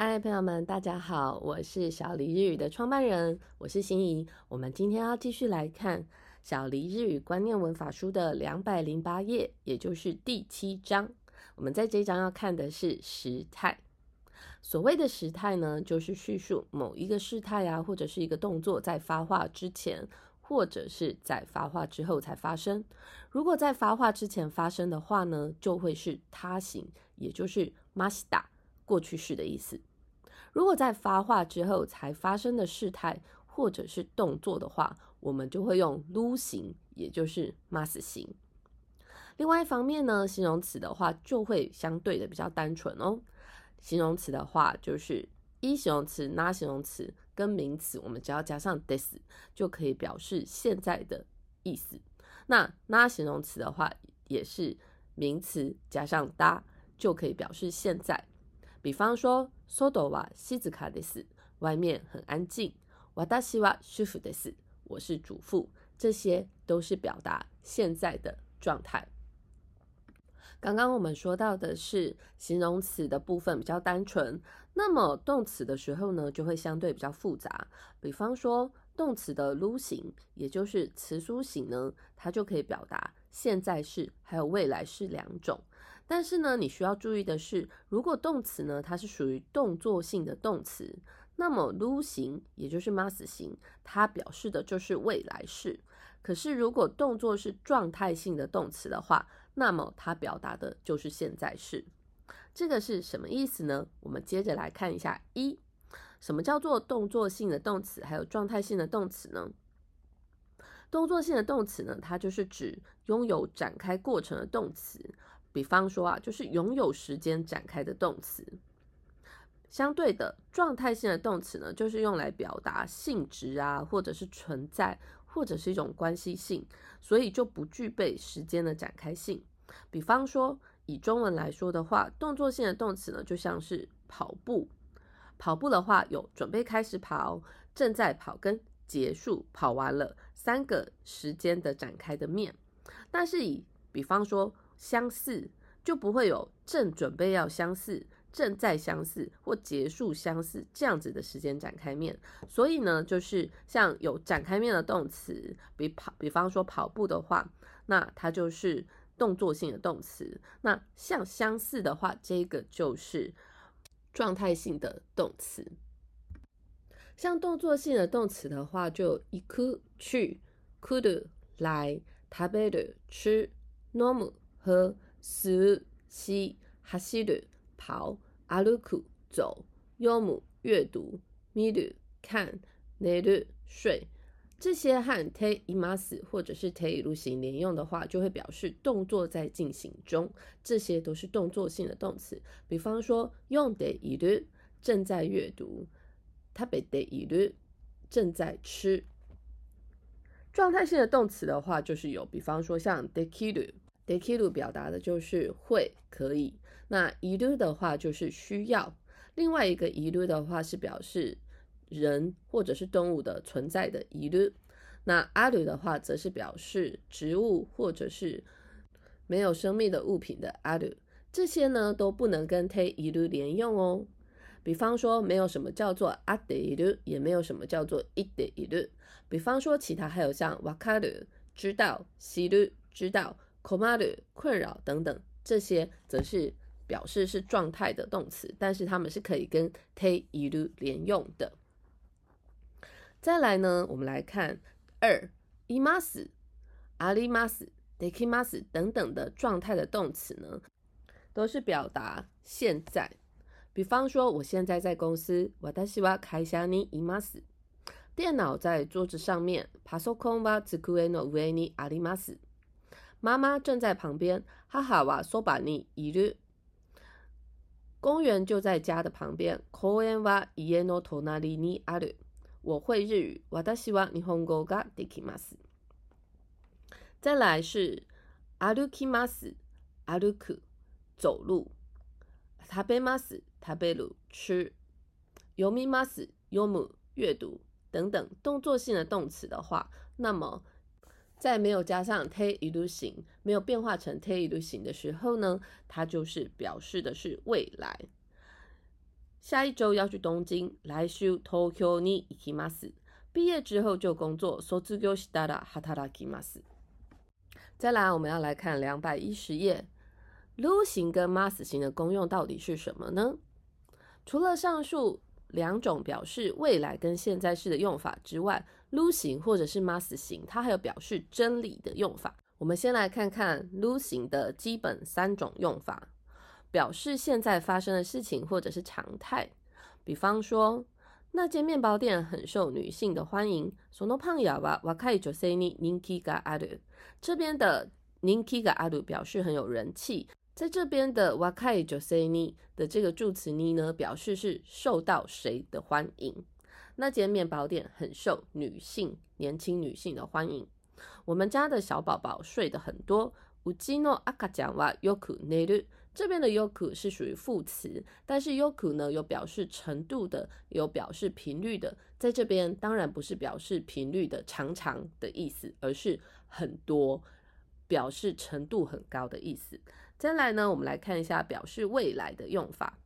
嗨，朋友们，大家好，我是小黎日语的创办人，我是心怡。我们今天要继续来看小黎日语观念文法书的两百零八页，也就是第七章。我们在这一章要看的是时态。所谓的时态呢，就是叙述某一个事态啊，或者是一个动作在发话之前，或者是在发话之后才发生。如果在发话之前发生的话呢，就会是他形，也就是マシダ。 过去式的意思。如果在发话之后才发生的事态或者是动作的话，我们就会用撸形，也就是 mas 形。另外一方面呢，形容词的话就会相对的比较单纯哦。形容词的话，就是一形容词、那形容词跟名词，我们只要加上 this 就可以表示现在的意思。那那形容词的话，也是名词加上哒就可以表示现在。比方说，外は静かです。外面很安静。私は主婦です。我是主妇。这些都是表达现在的状态。刚刚我们说到的是形容词的部分比较单纯，那么动词的时候呢，就会相对比较复杂。比方说，动词的撸形，也就是词书形呢，它就可以表达现在式还有未来式两种。 但是呢，你需要注意的是，如果动词呢，它是属于动作性的动词，那么撸形也就是 mas 形，它表示的就是未来式。可是如果动作是状态性的动词的话，那么它表达的就是现在式。这个是什么意思呢？我们接着来看一下一，什么叫做动作性的动词，还有状态性的动词呢？动作性的动词呢，它就是指拥有展开过程的动词。比方说啊，就是拥有时间展开的动词。相对的，状态性的动词呢，就是用来表达性质啊，或者是存在，或者是一种关系性，所以就不具备时间的展开性。比方说，以中文来说的话，动作性的动词呢，就像是跑步。跑步的话，有准备开始跑、正在跑跟结束跑完了三个时间的展开的面。但是以比方说，相似就不会有正准备要相似、正在相似或结束相似这样子的时间展开面，所以呢，就是像有展开面的动词，比跑，比方说跑步的话，那它就是动作性的动词；那像相似的话，这个就是状态性的动词。像动作性的动词的话，就行く去、来る来、食べる吃、飲む。 和す、し、走る、跑、歩く、走、読む、阅读、見る、看、寝る、睡，这些和 te imas 或者是 te iru 形连用的话，就会表示动作在进行中。这些都是动作性的动词。比方说，用 de iru 正在阅读，食べている正在吃。状态性的动词的话，就是有，比方说像 de De kiru 表达的就是会可以，那 iru 的话就是需要，另外一个 iru 的话是表示人或者是动物的存在的 iru，那 aru 的话则是表示植物或者是没有生命的物品的 aru，这些呢都不能跟 te iru 连用哦。比方说没有什么叫做 ade iru，也没有什么叫做 ide iru。比方说其他还有像 wakaru 知道，siru 知道。komaru 困扰等等，这些则是表示是状态的动词，但是它们是可以跟 te iru 连用的。再来呢，我们来看二 imas、arimas、dekimas 等等的状态的动词呢，都是表达现在。比方说，我现在在公司，私は会社にいます。电脑在桌子上面，パソコンは机の上にあります。 妈妈正在旁边，哈哈哇说把你一日。公园就在家的旁边。公園は家の隣にある。我会日语。私は日本語ができます。再来是歩きます。歩く走路。食べます。食べる吃。読みます。読む阅读等等动作性的动词的话，那么。 在没有加上 te iru 形，没有变化成 te iru 形的时候呢，它就是表示的是未来。 下一周要去东京，来週東京に行きます。毕业之后就工作，卒業したら働きます。再来，我们要来看两百一十页，lu 型跟 mas 型的功用到底是什么呢？除了上述两种表示未来跟现在式的用法之外 ，lu 型或者是 mas 型，它还有表示真理的用法。我们先来看看 lu 型的基本三种用法，表示现在发生的事情或者是常态。比方说。那间面包店很受女性的欢迎。そのパン屋は若い女性に人気がある。这边的人気がある表示很有人气，在这边的若い女性に的这个助词に呢，表示是受到谁的欢迎。 那间面包店很受女性、年轻女性的欢迎。我们家的小宝宝睡得很多。うちの赤ちゃんはよく寝る。这边的 yoku 是属于副词，但是 yoku 呢有表示程度的，有表示频率的，在这边当然不是表示频率的常常的意思，而是很多，表示程度很高的意思。再来呢，我们来看一下表示未来的用法。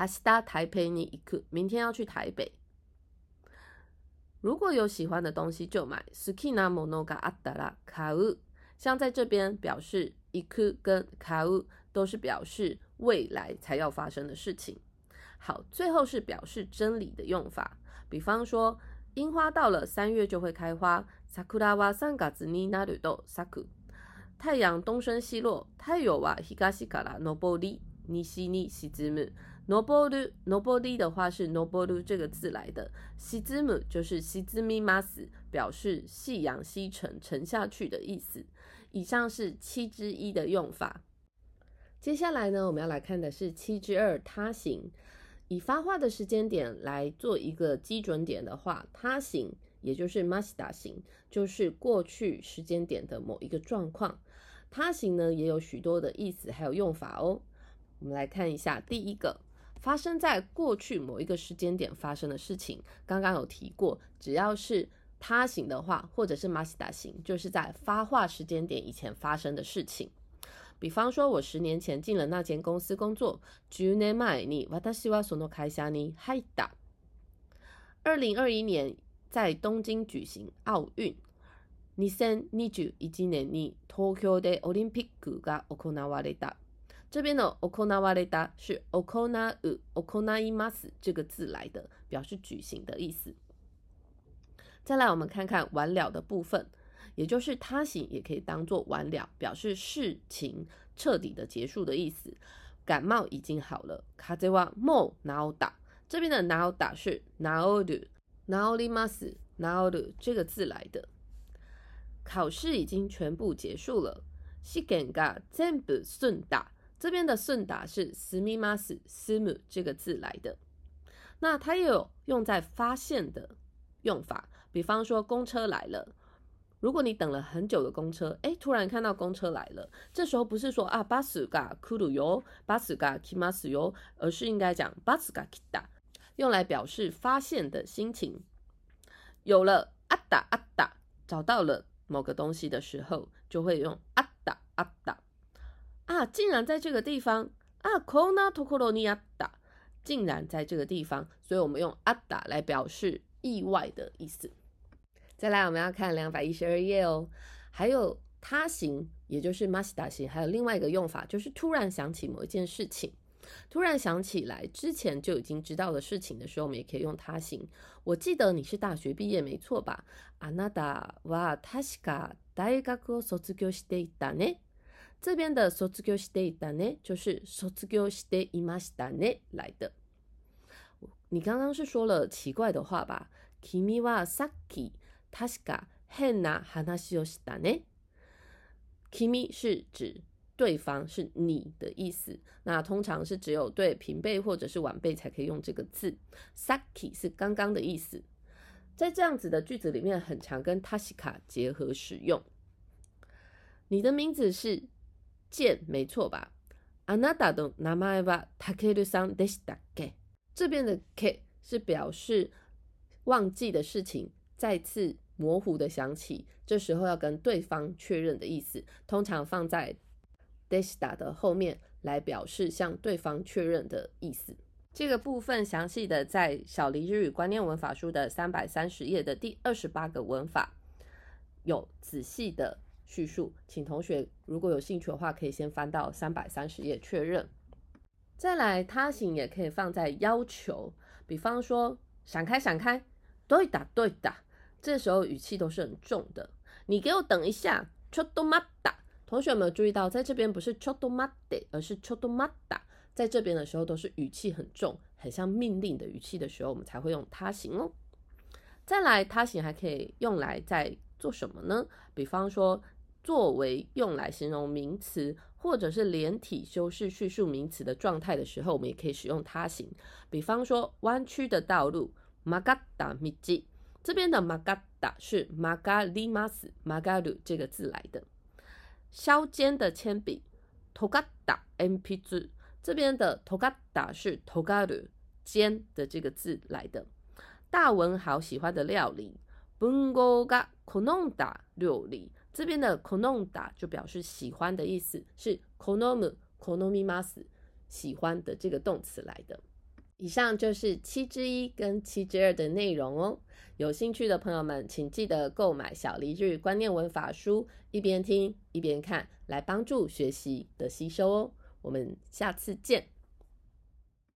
明日台北に行く，明天要去台北。如果有喜欢的东西就买。好きなものがあったら買う。像在这边表示。一哭跟卡乌都是表示未来才要发生的事情。好，最后是表示真理的用法。比方说，樱花到了三月就会开花。sakura wa sangatsu ni naru do saku。太阳东升西落。太阳は東から昇り、西に沈む。 昇る、昇り的话是昇る这个字来的。沈む就是沈みます，表示夕阳西沉，沉下去的意思。以上是七之一的用法。接下来呢，我们要来看的是七之二他行。以发话的时间点来做一个基准点的话，他行也就是 masda 型，就是过去时间点的某一个状况。他行呢也有许多的意思还有用法哦。我们来看一下，第一个， 发生在过去某一个时间点发生的事情，刚刚有提过，只要是。他行的话，或者是马西达行，就是在发话时间点以前发生的事情。比方说，我十年前进了那间公司工作。十年前に私はその会社に入った。二零二一年在东京举行奥运。二千二十一年に東京でオリンピックが行われた。 这边的行われた是行う、行います这个字来的，表示举行的意思。再来，我们看看完了的部分，也就是他行也可以当做完了，表示事情彻底的结束的意思。感冒已经好了。卡泽瓦莫ナ打这边的ナ打是ナオルナオリマスナオル这个字来的。考试已经全部结束了。西根が全部顺打 这边的顺打是スミマススム这个字来的。那它也有用在发现的用法。比方说，公车来了，如果你等了很久的公车，哎，突然看到公车来了，这时候不是说啊巴斯嘎库鲁哟，巴斯嘎キマス哟，而是应该讲巴斯嘎キダ，用来表示发现的心情。有了阿达阿达，找到了某个东西的时候，就会用阿达阿达。 啊，竟然在这个地方啊，こんなところにあった，竟然在这个地方，所以我们用阿达来表示意外的意思。再来，我们要看两百一十二页哦。还有他行，也就是 masda 型，还有另外一个用法，就是突然想起某一件事情，突然想起来之前就已经知道的事情的时候，我们也可以用他行。我记得你是大学毕业没错吧？あなたは確か大学を卒業していたね。 这边的卒業していたね就是卒業していましたね来的。你刚刚是说了奇怪的话吧？君はさっき確か変な話をしたね。君是指对方，是你的意思。那通常是只有对平辈或者是晚辈才可以用这个字。Saki 是刚刚的意思，在这样子的句子里面，很常跟 Tashika 结合使用。你的名字是 剑，没错吧？あなたの名前はタケルさんでしたっけ？这边的 K 是表示忘记的事情。再次模糊的想起，这时候要跟对方确认的意思，通常放在 desta 的后面来表示向对方确认的意思。 这个部分详细的在小黎日语观念文法书的三百三十页的第二十八个文法有仔细的 叙述，请同学如果有兴趣的话，可以先翻到三百三十页确认。再来，他形也可以放在要求，比方说闪开闪开，对打对打，这时候语气都是很重的。你给我等一下，ちょっと待った。同学有没有注意到，在这边不是ちょっと待って，而是ちょっと待った。在这边的时候都是语气很重，很像命令的语气的时候，我们才会用他形哦。再来，他形还可以用来在做什么呢？比方说， 作为用来形容名词或者是连体修饰叙述名词的状态的时候，我们也可以使用他形。比方说，弯曲的道路，magada miji，这边的 magada 是 magalimas，magaru 这个字来的。削尖的铅笔，togada mp 字这边的 togada 是 togaru 尖的这个字来的。大文豪喜欢的料理，bungo ga kononda 料理，这边的 kononda 就表示喜欢的意思，是 konomu konomimas 喜欢的这个动词来的。以上就是七之一跟七之二的内容哦。有兴趣的朋友们，请记得购买小黎日观念文法书，一边听一边看，来帮助学习的吸收哦。我们下次见。